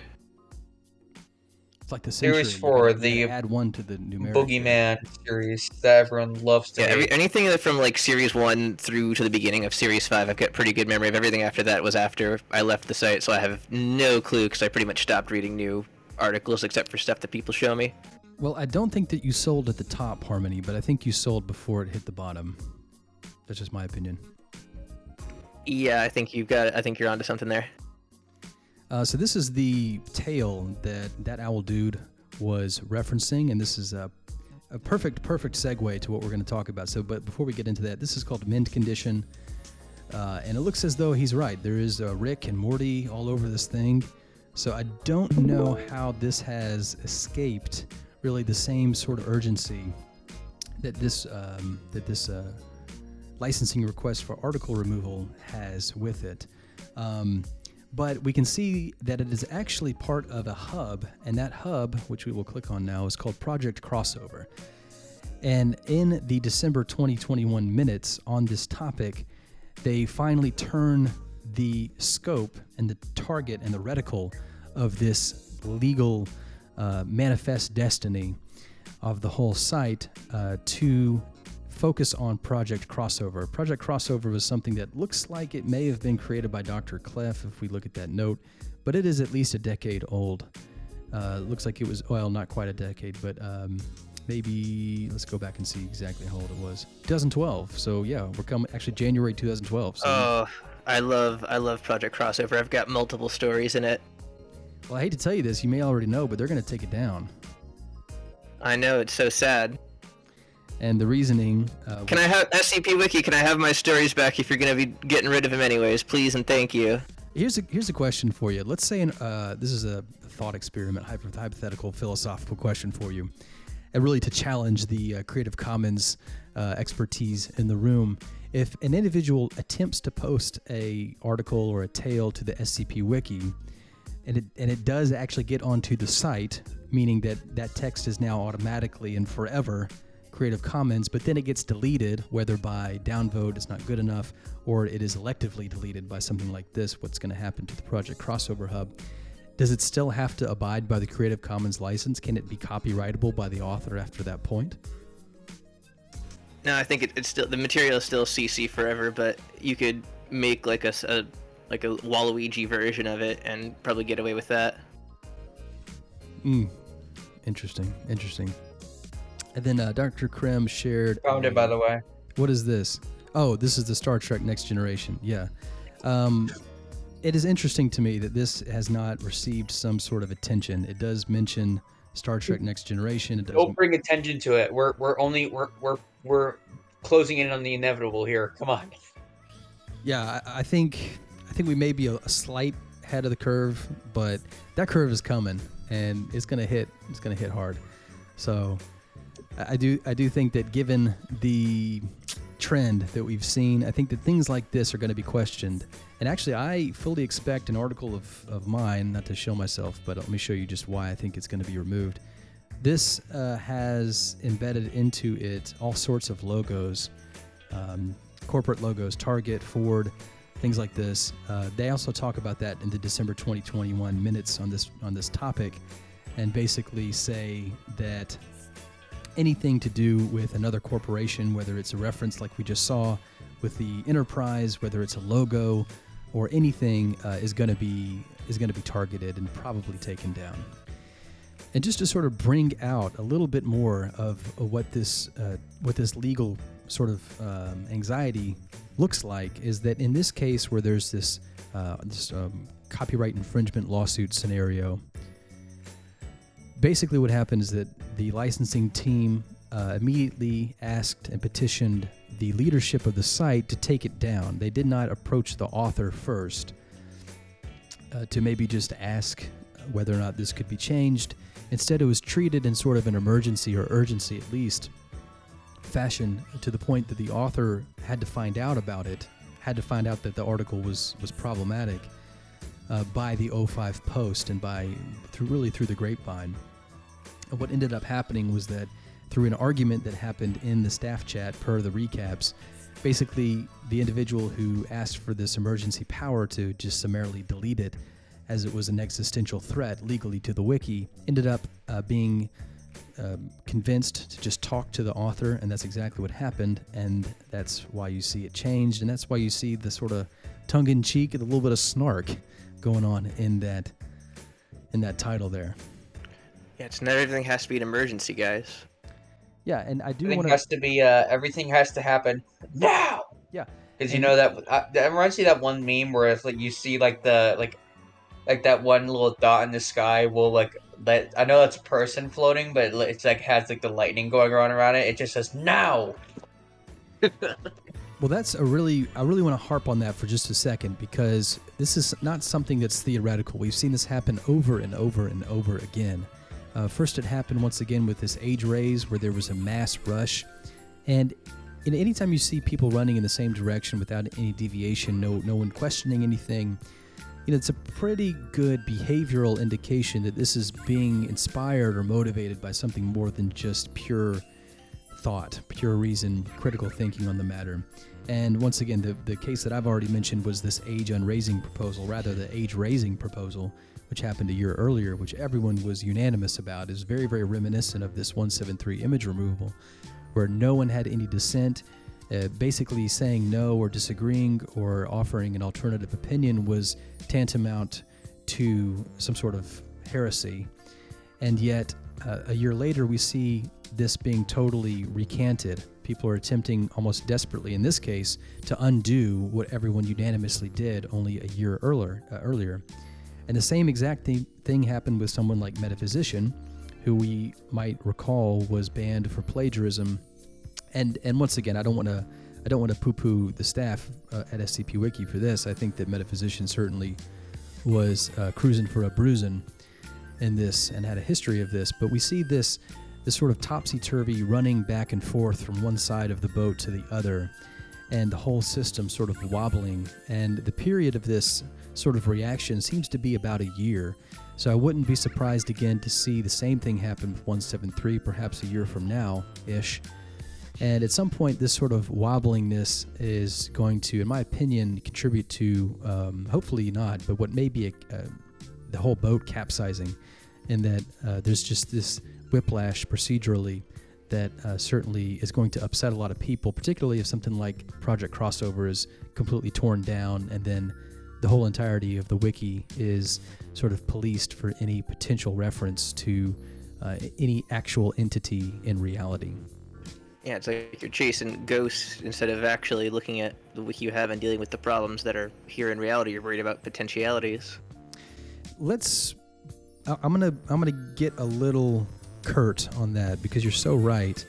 It's like the Series four, gotta- you gotta the add one to the numeric. Boogeyman series that everyone loves to Yeah, every, anything from like series one through to the beginning of series five, I've got pretty good memory of. Everything after that was after I left the site, so I have no clue because I pretty much stopped reading new articles except for stuff that people show me. Well, I don't think that you sold at the top, Harmony, but I think you sold before it hit the bottom. That's just my opinion. Yeah, I think you've got. I think you're onto something there. Uh, so this is the tale that that owl dude was referencing, and this is a, a perfect, perfect segue to what we're going to talk about. So, but before we get into that, this is called Mint Condition, uh, and it looks as though he's right. There is uh, Rick and Morty all over this thing. So I don't know how this has escaped really the same sort of urgency that this um, that this uh, licensing request for article removal has with it. Um, but we can see that it is actually part of a hub, and that hub, which we will click on now, is called Project Crossover. And in the December 2021 minutes on this topic, they finally turn the scope and the target and the reticle of this legal uh, manifest destiny of the whole site uh, to focus on Project Crossover. Project Crossover was something that looks like it may have been created by Dr. Clef if we look at that note, but it is at least a decade old. Uh, looks like it was, well, not quite a decade, but um, maybe let's go back and see exactly how old it was. 2012. So yeah, we're coming actually January 2012. So Oh, I love I love Project Crossover. I've got multiple stories in it. Well, I hate to tell you this, you may already know, but they're going to take it down. I know it's so sad. And the reasoning. Uh, Can I have SCP Wiki? Can I have my stories back if you're gonna be getting rid of him anyways? Please and thank you. Here's a here's a question for you. Let's say an, uh, this is a thought experiment, hypothetical, philosophical question for you, and really to challenge the uh, Creative Commons uh, expertise in the room. If an individual attempts to post a article or a tale to the SCP Wiki, and it and it does actually get onto the site, meaning that that text is now automatically and forever Creative Commons, but then it gets deleted, whether by downvote it's not good enough, or it is electively deleted by something like this. What's going to happen to the Project Crossover Hub? Does it still have to abide by the Creative Commons license? Can it be copyrightable by the author after that point? No, I think it, it's still the material is still CC forever, but you could make like a, a- like a Waluigi version of it and probably get away with that. Hmm. Interesting. Interesting. And then uh, Dr. Krem shared. Found it by the way. What is this? Oh, this is the Star Trek Next Generation. Yeah. Um, it is interesting to me that this has not received some sort of attention. It does mention Star Trek Next Generation. It does. Don't bring attention to it. We're we're only we're we're we're closing in on the inevitable here. Come on. Yeah, I, I think I think we may be a, a slight head of the curve, but that curve is coming, and it's gonna hit. It's gonna hit hard. So, I, I do I do think that given the trend that we've seen. I think that things like this are going to be questioned. And actually, I fully expect an article of, of mine, not to show myself, but let me show you just why I think it's going to be removed. This uh, has embedded into it all sorts of logos, um, corporate logos, Target, Ford, things like this. Uh, they also talk about that in the December 2021 minutes on this on this topic, and basically say that anything to do with another corporation, whether it's a reference like we just saw with the enterprise, whether it's a logo or anything, uh, is going to be is going to be targeted and probably taken down. And just to sort of bring out a little bit more of, of what this uh, what this legal sort of um, anxiety looks like is that in this case where there's this uh, this um, copyright infringement lawsuit scenario, basically what happened is that the licensing team uh, immediately asked and petitioned the leadership of the site to take it down. They did not approach the author first uh, to maybe just ask whether or not this could be changed. Instead, it was treated in sort of an emergency or urgency at least fashion to the point that the author had to find out about it, had to find out that the article was was problematic uh, by the O5 post and by through really through the grapevine. And what ended up happening was that through an argument that happened in the staff chat per the recaps, basically the individual who asked for this emergency power to just summarily delete it as it was an existential threat legally to the wiki ended up uh, being um, convinced to just talk to the author, and that's exactly what happened. And that's why you see it changed, and that's why you see the sort of tongue-in-cheek and a little bit of snark going on in that in that title there. Yeah, it's not everything has to be an emergency, guys. Yeah, and I do Everything want has to be. Uh, everything has to happen now. Yeah, Because you know that uh, that reminds me of that one meme where it's like you see like the like like that one little dot in the sky will like let I know that's a person floating, but it's like has like the lightning going on around it. It just says now. Well, that's a really, I really want to harp on that for just a second because this is not something that's theoretical. We've seen this happen over and over and over again. Uh, first, it happened once again with this age raise where there was a mass rush. And you know, anytime you see people running in the same direction without any deviation, no, no one questioning anything, you know, it's a pretty good behavioral indication that this is being inspired or motivated by something more than just pure thought, pure reason, critical thinking on the matter. And once again, the, the case that I've already mentioned was this age unraising proposal, rather the age raising proposal, which happened a year earlier, which everyone was unanimous about, is very, very reminiscent of this 173 image removal, where no one had any dissent. Uh, basically, saying no or disagreeing or offering an alternative opinion was tantamount to some sort of heresy. And yet, uh, a year later, we see this being totally recanted. People are attempting almost desperately, in this case, to undo what everyone unanimously did only a year earlier. Uh, earlier. And the same exact thing, thing happened with someone like Metaphysician, who we might recall was banned for plagiarism. And and once again, I don't want to I don't want to poo-poo the staff uh, at SCP Wiki for this. I think that Metaphysician certainly was uh, cruising for a bruising in this and had a history of this. But we see this this sort of topsy-turvy running back and forth from one side of the boat to the other, and the whole system sort of wobbling. And the period of this sort of reaction seems to be about a year. So I wouldn't be surprised again to see the same thing happen with 173, perhaps a year from now ish. And at some point, this sort of wobblingness is going to, in my opinion, contribute to, um, hopefully not, but what may be a, uh, the whole boat capsizing, in that uh, there's just this whiplash procedurally that uh, certainly is going to upset a lot of people, particularly if something like Project Crossover is completely torn down and then the whole entirety of the wiki is sort of policed for any potential reference to uh, any actual entity in reality. Yeah, it's like you're chasing ghosts instead of actually looking at the wiki you have and dealing with the problems that are here in reality. You're worried about potentialities. let's i'm gonna i'm gonna get a little curt on that because you're so right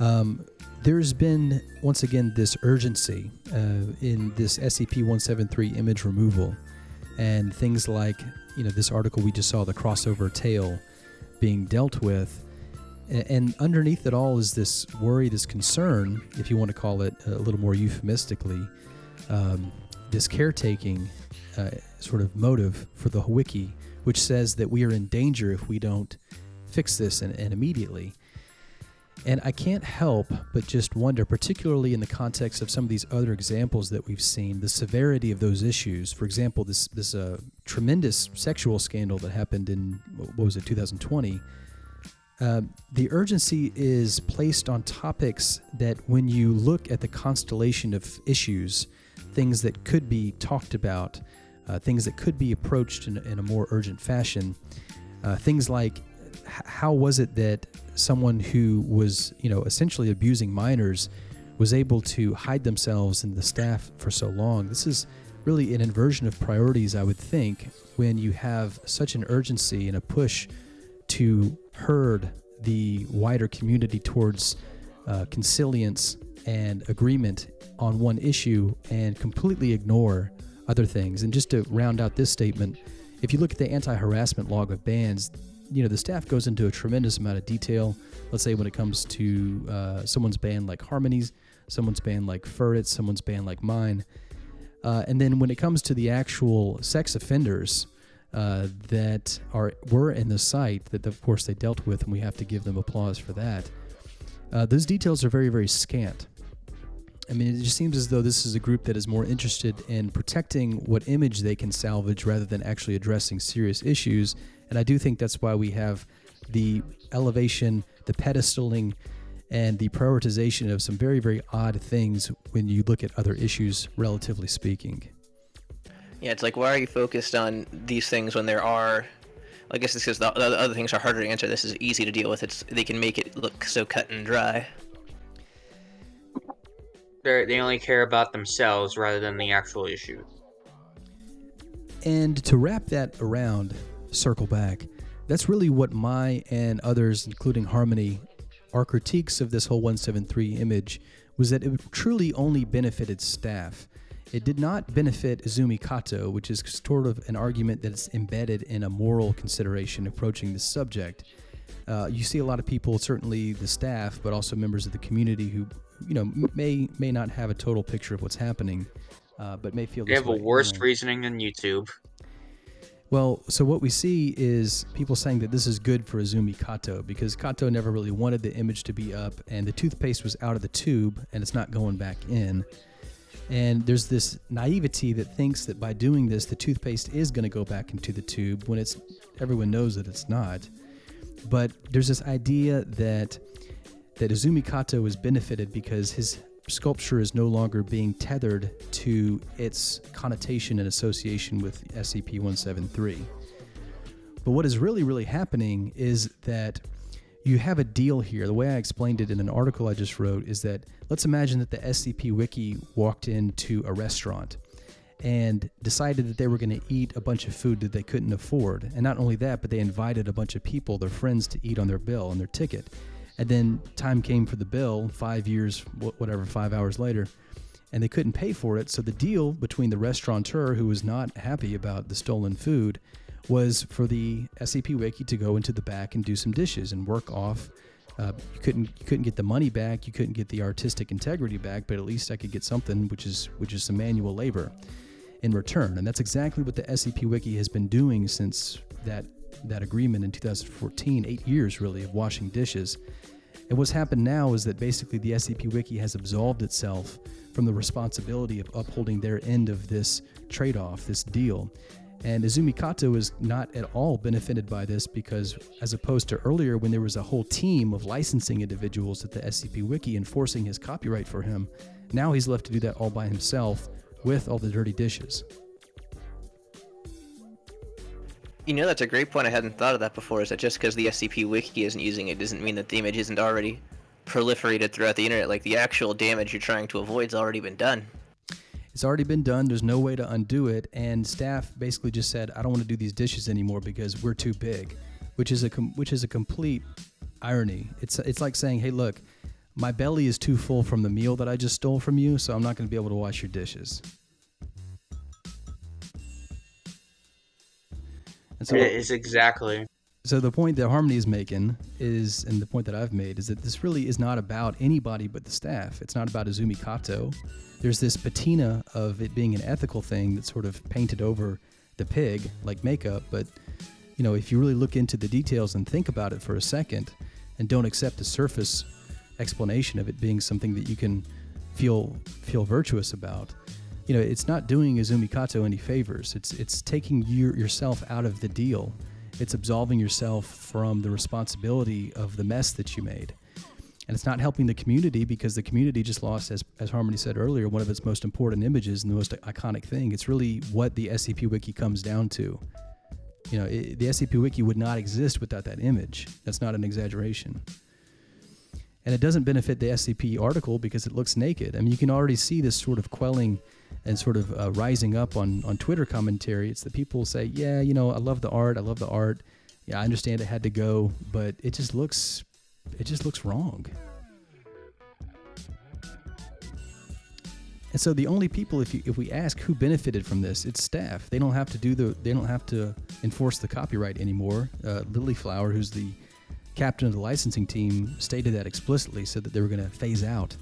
um, there's been once again this urgency uh, in this scp-173 image removal and things like you know this article we just saw the crossover tale being dealt with And underneath it all is this worry, this concern, if you want to call it a little more euphemistically, um, this caretaking uh, sort of motive for the wiki, which says that we are in danger if we don't fix this and, and immediately. And I can't help but just wonder, particularly in the context of some of these other examples that we've seen, the severity of those issues. For example, this this uh, tremendous sexual scandal that happened in what was it, 2020. Um, the urgency is placed on topics that, when you look at the constellation of issues, things that could be talked about, uh, things that could be approached in, in a more urgent fashion, uh, things like h- how was it that someone who was, you know, essentially abusing minors was able to hide themselves in the staff for so long? This is really an inversion of priorities, I would think, when you have such an urgency and a push to herd the wider community towards uh, consilience and agreement on one issue and completely ignore other things. And just to round out this statement, if you look at the anti harassment log of bands, you know, the staff goes into a tremendous amount of detail. Let's say when it comes to uh, someone's band like Harmonies, someone's band like Furret, someone's band like mine. Uh, and then when it comes to the actual sex offenders uh, that are were in the site, that of course they dealt with, and we have to give them applause for that. Uh, those details are very, very scant. I mean, it just seems as though this is a group that is more interested in protecting what image they can salvage rather than actually addressing serious issues. And I do think that's why we have the elevation, the pedestaling, and the prioritization of some very, very odd things when you look at other issues, relatively speaking. Yeah, it's like why are you focused on these things when there are? I guess it's because the, the other things are harder to answer. This is easy to deal with. It's they can make it look so cut and dry. They're, they only care about themselves rather than the actual issue. And to wrap that around, circle back, that's really what my and others, including Harmony, our critiques of this whole 173 image was that it truly only benefited staff. It did not benefit Izumi Kato, which is sort of an argument that's embedded in a moral consideration approaching this subject. Uh, you see a lot of people, certainly the staff, but also members of the community who, you know, may may not have a total picture of what's happening, uh, but may feel They this have a way, you know. reasoning than YouTube. Well, so what we see is people saying that this is good for Izumi Kato because Kato never really wanted the image to be up and the toothpaste was out of the tube and it's not going back in. And there's this naivety that thinks that by doing this, the toothpaste is going to go back into the tube when it's everyone knows that it's not. But there's this idea that that Izumi Kato is benefited because his sculpture is no longer being tethered to its connotation and association with SCP-173. But what is really, really happening is that you have a deal here. The way I explained it in an article I just wrote is that let's imagine that the SCP Wiki walked into a restaurant and decided that they were going to eat a bunch of food that they couldn't afford. And not only that, but they invited a bunch of people, their friends, to eat on their bill, on their ticket. And then time came for the bill, five years, whatever, five hours later, and they couldn't pay for it. So the deal between the restaurateur, who was not happy about the stolen food, was for the SCP Wiki to go into the back and do some dishes and work off. Uh, you couldn't you couldn't get the money back, you couldn't get the artistic integrity back, but at least I could get something, which is which is some manual labor in return. And that's exactly what the SCP Wiki has been doing since that that agreement in 2014, eight years really of washing dishes. And what's happened now is that basically the SCP Wiki has absolved itself from the responsibility of upholding their end of this trade off, this deal. And Izumi Kato is not at all benefited by this because, as opposed to earlier when there was a whole team of licensing individuals at the SCP Wiki enforcing his copyright for him, now he's left to do that all by himself with all the dirty dishes. You know, that's a great point. I hadn't thought of that before. Is that just because the SCP Wiki isn't using it doesn't mean that the image isn't already proliferated throughout the internet? Like the actual damage you're trying to avoid's already been done. It's already been done. There's no way to undo it. And staff basically just said, "I don't want to do these dishes anymore because we're too big," which is a com- which is a complete irony. It's it's like saying, "Hey, look, my belly is too full from the meal that I just stole from you, so I'm not going to be able to wash your dishes." And so, It is exactly. So the point that Harmony is making is, and the point that I've made is that this really is not about anybody but the staff. It's not about Izumi Kato. There's this patina of it being an ethical thing that's sort of painted over the pig like makeup, but you know, if you really look into the details and think about it for a second and don't accept the surface explanation of it being something that you can feel feel virtuous about, you know, it's not doing Izumi Kato any favors. It's it's taking your, yourself out of the deal. It's absolving yourself from the responsibility of the mess that you made. And it's not helping the community because the community just lost, as, as Harmony said earlier, one of its most important images and the most iconic thing. It's really what the SCP Wiki comes down to. You know, it, the SCP Wiki would not exist without that image. That's not an exaggeration. And it doesn't benefit the SCP article because it looks naked. I mean, you can already see this sort of quelling and sort of uh, rising up on, on Twitter commentary. It's that people say, yeah, you know, I love the art. I love the art. Yeah, I understand it had to go, but it just looks, it just looks wrong. And so the only people, if you, if we ask who benefited from this, it's staff. They don't have to do the, they don't have to enforce the copyright anymore. Uh, Lilyflower, who's the captain of the licensing team, stated that explicitly, said that they were going to phase out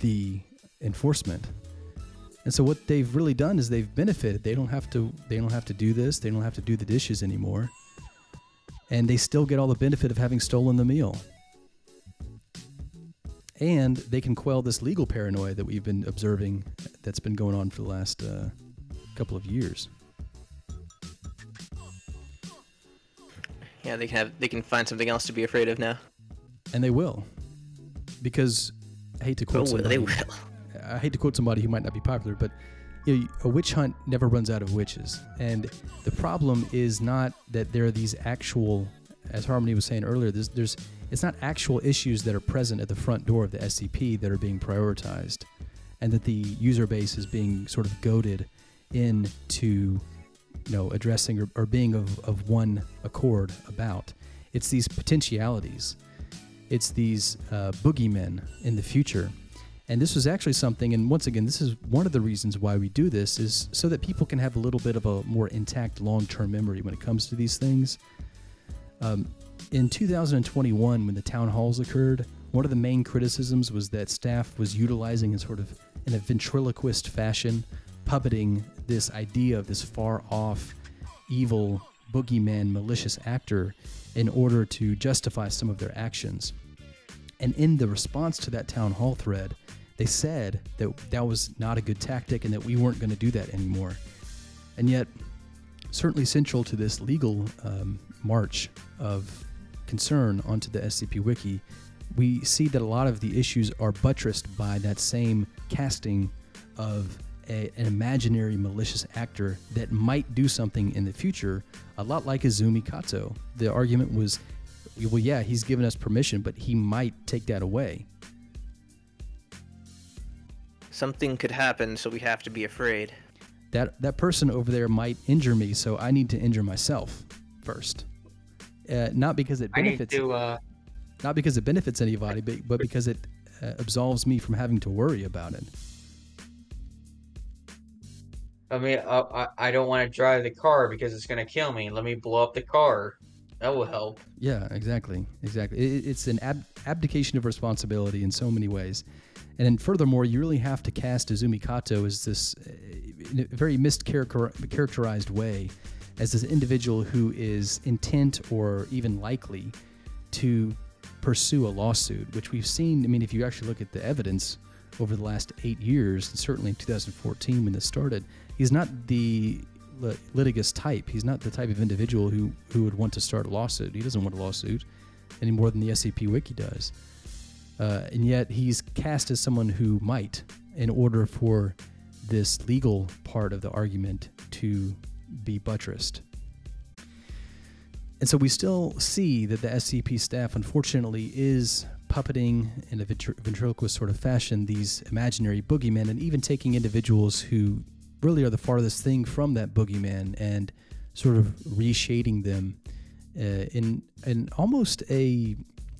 the enforcement. And so what they've really done is they've benefited. They don't have to, they don't have to do this. They don't have to do the dishes anymore, and they still get all the benefit of having stolen the meal and they can quell this legal paranoia that we've been observing that's been going on for the last uh, couple of years. Yeah, they can have they can find something else to be afraid of now. And they will, because I hate to quote Oh, somebody. they will. I hate to quote somebody who might not be popular, but you know, a witch hunt never runs out of witches. And the problem is not that there are these actual, as Harmony was saying earlier, there's, there's it's not actual issues that are present at the front door of the SCP that are being prioritized, and that the user base is being sort of goaded into, you know, addressing or, or being of, of one accord about. It's these potentialities. It's these uh, boogeymen in the future and this was actually something, and once again, this is one of the reasons why we do this, is so that people can have a little bit of a more intact long term memory when it comes to these things. Um, in 2021, when the town halls occurred, one of the main criticisms was that staff was utilizing in sort of in a ventriloquist fashion, puppeting this idea of this far off, evil, boogeyman, malicious actor in order to justify some of their actions. And in the response to that town hall thread, they said that that was not a good tactic and that we weren't going to do that anymore. And yet, certainly central to this legal um, march of concern onto the SCP Wiki, we see that a lot of the issues are buttressed by that same casting of a, an imaginary malicious actor that might do something in the future, a lot like Izumi Kato. The argument was, well, yeah, he's given us permission, but he might take that away. Something could happen, so we have to be afraid. That that person over there might injure me, so I need to injure myself first. Uh, not because it I need benefits, to. Uh, not because it benefits anybody, but, but because it uh, absolves me from having to worry about it. I mean, I I don't want to drive the car because it's gonna kill me. Let me blow up the car. That will help. Yeah, exactly, exactly. It, it's an ab- abdication of responsibility in so many ways, and then furthermore, you really have to cast Izumi Kato as this, uh, very mischaracterized way, as this individual who is intent or even likely to pursue a lawsuit, which we've seen. I mean, if you actually look at the evidence over the last eight years, and certainly in 2014 when this started, he's not the lit- litigious type. He's not the type of individual who, who would want to start a lawsuit. He doesn't want a lawsuit any more than the SCP Wiki does. Uh, and yet he's cast as someone who might, in order for this legal part of the argument to be buttressed. And so we still see that the SCP staff, unfortunately, is puppeting in a ventriloquist sort of fashion these imaginary boogeymen and even taking individuals who really are the farthest thing from that boogeyman and sort of reshading them uh, in in almost a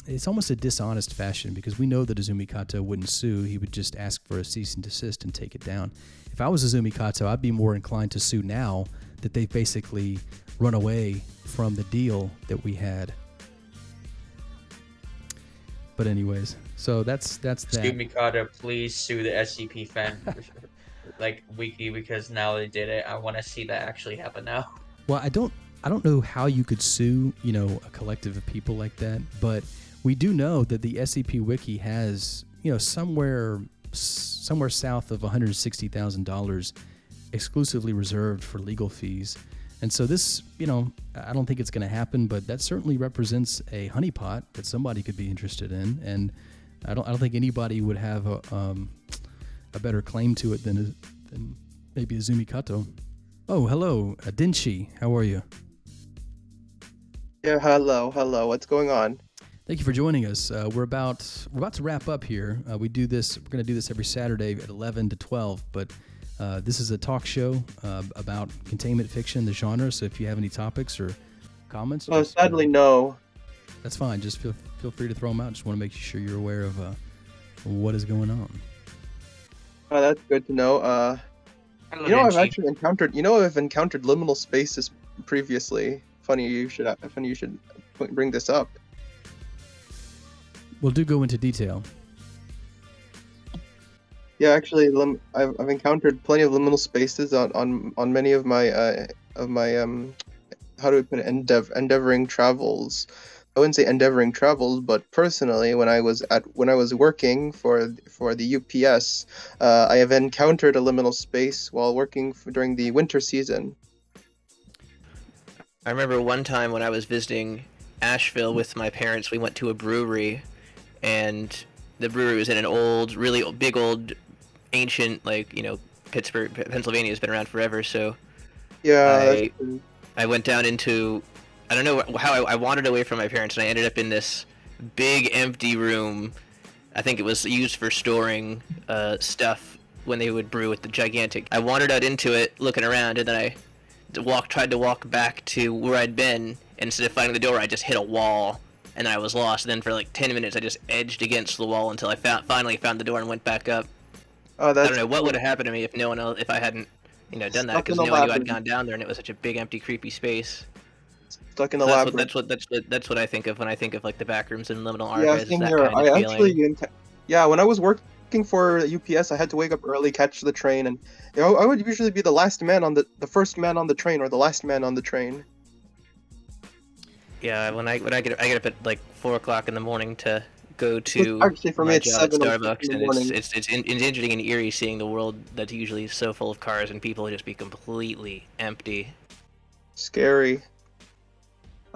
it's almost a dishonest fashion because we know that Izumi Kato wouldn't sue. He would just ask for a cease and desist and take it down. If I was Izumi Kato, I'd be more inclined to sue now that they've basically run away from the deal that we had. But anyways, so that's that's that. Izumi Kato, please sue the SCP fan like wiki because now they did it. I want to see that actually happen now. Well, I don't I don't know how you could sue, you know, a collective of people like that, but we do know that the SCP wiki has, you know, somewhere somewhere south of $160,000 exclusively reserved for legal fees. And so this, you know, I don't think it's going to happen, but that certainly represents a honeypot that somebody could be interested in, and I don't, I don't think anybody would have a, um, a better claim to it than, than maybe Izumi Kato. Oh, hello, Dinshi. How are you? Yeah, hello, hello. What's going on? Thank you for joining us. Uh, we're about we're about to wrap up here. Uh, we do this. We're going to do this every Saturday at 11 to 12, but uh, this is a talk show uh, about containment fiction, the genre. So if you have any topics or comments, oh, sadly, no. That's fine. Just feel feel free to throw them out. Just want to make sure you're aware of uh, what is going on. Oh, that's good to know. Uh, you know, I've actually encountered. You know, I've encountered liminal spaces previously. Funny you should. Funny you should bring this up. Well, do go into detail. Yeah, actually, lim- I've, I've encountered plenty of liminal spaces on, on, on many of my uh, of my um, how do we put it, endeav- endeavoring travels. I wouldn't say endeavoring travels, but personally, when I was at when I was working for for the UPS, uh, I have encountered a liminal space while working for, during the winter season. I remember one time when I was visiting Asheville with my parents, we went to a brewery, and the brewery was in an old, really big old ancient like you know Pittsburgh, Pennsylvania has been around forever. So yeah, I, I went down into I don't know how I, I, wandered away from my parents and I ended up in this big empty room. I think it was used for storing uh, stuff when they would brew with the gigantic. I wandered out into it, looking around, and then I walked, tried to walk back to where I'd been. Instead of finding the door, I just hit a wall, and I was lost. And then for like ten minutes, I just edged against the wall until I found, finally found the door and went back up. Oh, that's I don't know what would have happened to me if no one else, if I hadn't, you know, done that because no one knew I'd gone down there and it was such a big, empty, creepy space. Stuck in the so lab. That's what, that's what that's what that's what I think of when I think of like the back rooms and liminal yeah, same here. I actually, yeah, when I was working for UPS, I had to wake up early, catch the train, and you know, I would usually be the last man on the the first man on the train or the last man on the train. Yeah, when I when I get I get up at like four o'clock in the morning to go to actually for me it's job at seven Starbucks, and it's it's it's, in, it's interesting and eerie seeing the world that's usually so full of cars and people just be completely empty. Scary.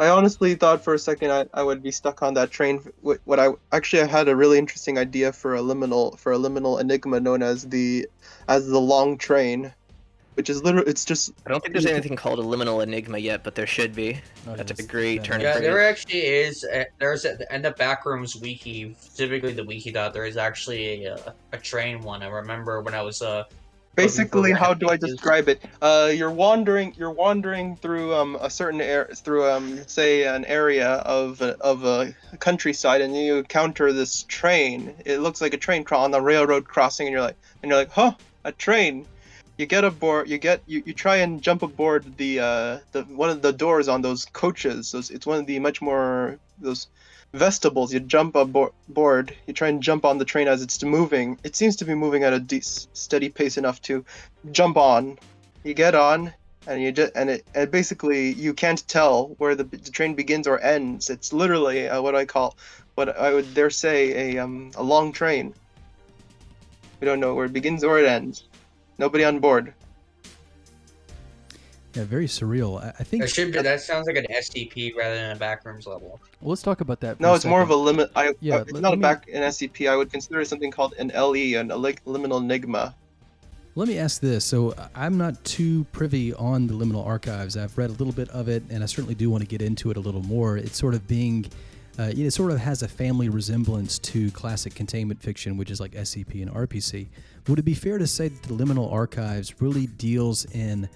I honestly thought for a second I, I would be stuck on that train. What, what I actually I had a really interesting idea for a liminal for a liminal enigma known as the as the long train, which is literally it's just I don't think there's anything called a liminal enigma yet, but there should be. Oh, That's yes, a great that turn of Yeah, phrase. there actually is. A, there's a, in the backrooms wiki, typically the wiki dot. There is actually a, uh, a train one. I remember when I was uh basically how do I describe it? Uh, you're wandering you're wandering through um a certain air through um say an area of a, of a countryside and you encounter this train. It looks like a train on the railroad crossing and you're like and you're like huh a train. You get aboard. You get you, you try and jump aboard the uh the one of the doors on those coaches. Those it's one of the much more those vestibles. You jump aboard. Board. You try and jump on the train as it's moving. It seems to be moving at a de- steady pace enough to jump on. You get on, and you just and it and basically you can't tell where the, the train begins or ends. It's literally uh, what I call what I would dare say a um a long train. We don't know where it begins or it ends. Nobody on board. Yeah, very surreal. I, I think. That should be. That sounds like an SCP rather than a backrooms level. Well, let's talk about that. for No, it's more of a second. limit. I Yeah, uh, it's let- not let a me- back an SCP. I would consider it something called an LE, an elig- liminal enigma. Let me ask this. So uh, I'm not too privy on the liminal archives. I've read a little bit of it, and I certainly do want to get into it a little more. It's sort of being, uh, it sort of has a family resemblance to classic containment fiction, which is like SCP and RPC. Would it be fair to say that the liminal archives really deals in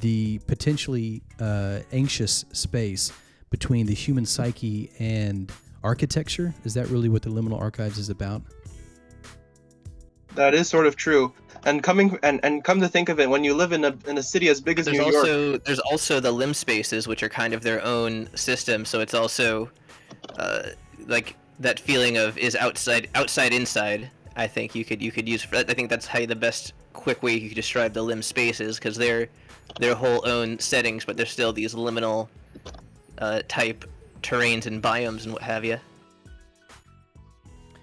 the potentially uh, anxious space between the human psyche and architecture? Is that really what the liminal archives is about? That is sort of true. And coming and, and come to think of it, when you live in a in a city as big as There's New York, also there's also the limb spaces, which are kind of their own system. So it's also uh, like that feeling of is outside outside inside. I think you could you could use. I think that's how the best quick way you could describe the limb spaces because they're their whole own settings, but they're still these liminal uh, type terrains and biomes and what have you.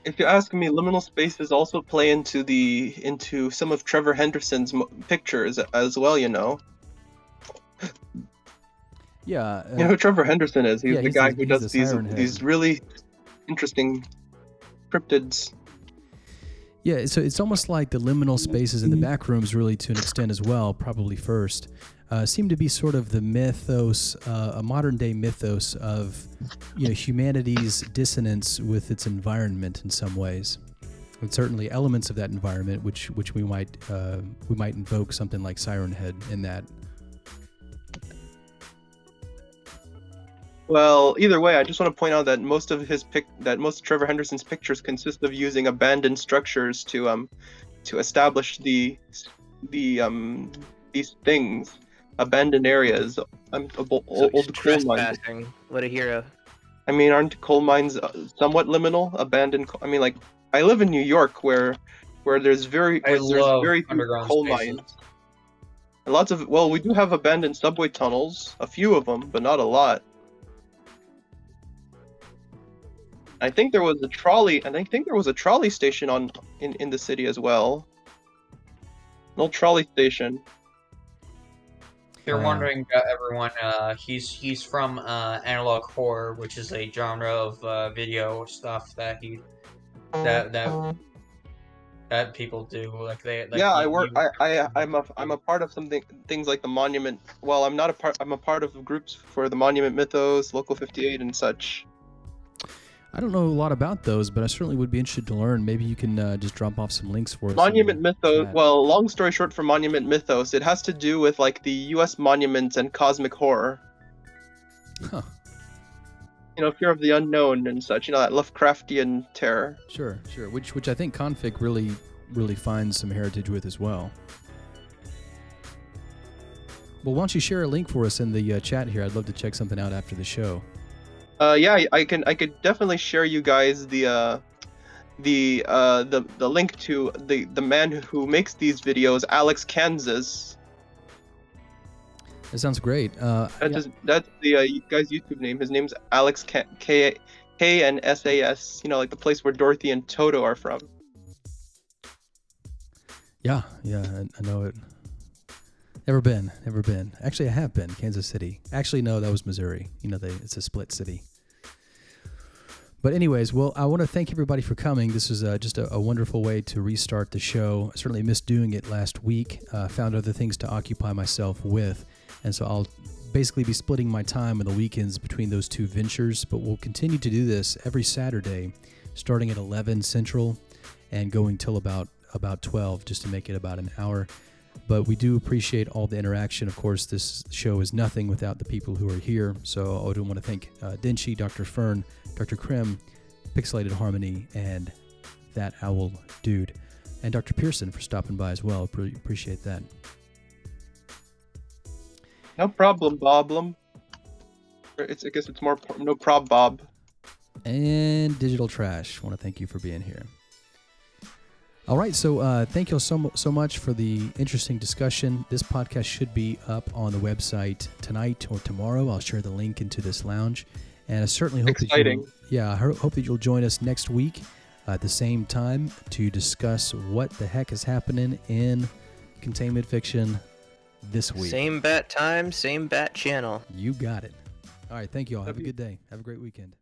if you ask me, liminal spaces also play into the into some of Trevor Henderson's pictures as well. You know, Yeah. uh, you know who Trevor Henderson is. He's yeah, the he's guy the- who does the these these really interesting cryptids. Yeah, so it's almost like the liminal spaces in the back rooms, really, to an extent as well, probably first, uh, seem to be sort of the mythos, uh, a modern day mythos of you know humanity's dissonance with its environment in some ways, and certainly elements of that environment, which which we might uh, we might invoke something like Siren Head in that. Well, either way, I just want to point out that most of his pic that most of Trevor Henderson's pictures consist of using abandoned structures to um to establish the the um these things, abandoned areas, um, of old, So old coal mines. trespassing. What a hero. I mean, aren't coal mines uh, somewhat liminal? Abandoned. co- I mean, like I live in New York, where where there's very I where there's love very few underground coal spaces. mines. And lots of well, we do have abandoned subway tunnels, a few of them, but not a lot. I think there was a trolley, and I think there was a trolley station on in, in the city as well. An old trolley station. If you're wondering, uh, everyone, uh, he's he's from uh, analog horror, which is a genre of uh, video stuff that he that that that people do. Like they, like yeah, I work. you- I, I, I'm a, I'm a part of something, things like the Monument. Well, I'm not a part. I'm a part of groups for the Monument Mythos, Local 58, and such. I don't know a lot about those, but I certainly would be interested to learn. Maybe you can uh, just drop off some links for us. Monument Mythos. Well, long story short, for Monument Mythos, it has to do with like the U.S. monuments and cosmic horror. Huh. You know, fear of the unknown and such. You know that Lovecraftian terror. Sure, sure. Which which I think ConFic really really finds some heritage with as well. Well, why don't you share a link for us in the uh, chat here? I'd love to check something out after the show. Uh, yeah, I- can I could definitely share you guys the uh, the uh, the the link to the the man who makes these videos, Alex Kansas. That sounds great. Uh, That's yeah, his, that's the uh, guy's YouTube name. His name's Alex K K K and S A S. You know, like the place where Dorothy and Toto are from. yeah, yeah, I, I know it. Never been, never been. Actually, I have been Kansas City. Actually, no, that was Missouri. You know, they, it's a split city. But anyways, well, I want to thank everybody for coming. This is uh, just a, a wonderful way to restart the show. I certainly missed doing it last week. Uh, found other things to occupy myself with, and so I'll basically be splitting my time on the weekends between those two ventures. But we'll continue to do this every Saturday, starting at 11 Central, and going till about about 12, just to make it about an hour. But we do appreciate all the interaction. Of course, this show is nothing without the people who are here. So I do want to thank uh, Denchi, Dr. Fern, Dr. Krim, Pixelated Harmony, and that owl dude, and Dr. Pearson for stopping by as well. Pre- appreciate that. No problem, Boblum. It's I guess it's more no prob, Bob. And Digital Trash, want to thank you for being here. All right, so uh, thank you all so, so much for the interesting discussion. This podcast should be up on the website tonight or tomorrow. I'll share the link into this lounge, and I certainly hope Exciting. that you, yeah, I hope that you'll join us next week at the same time to discuss what the heck is happening in containment fiction this week. Same bat time, same bat channel. You got it. All right, thank you all. Have a you. good day. Have a great weekend.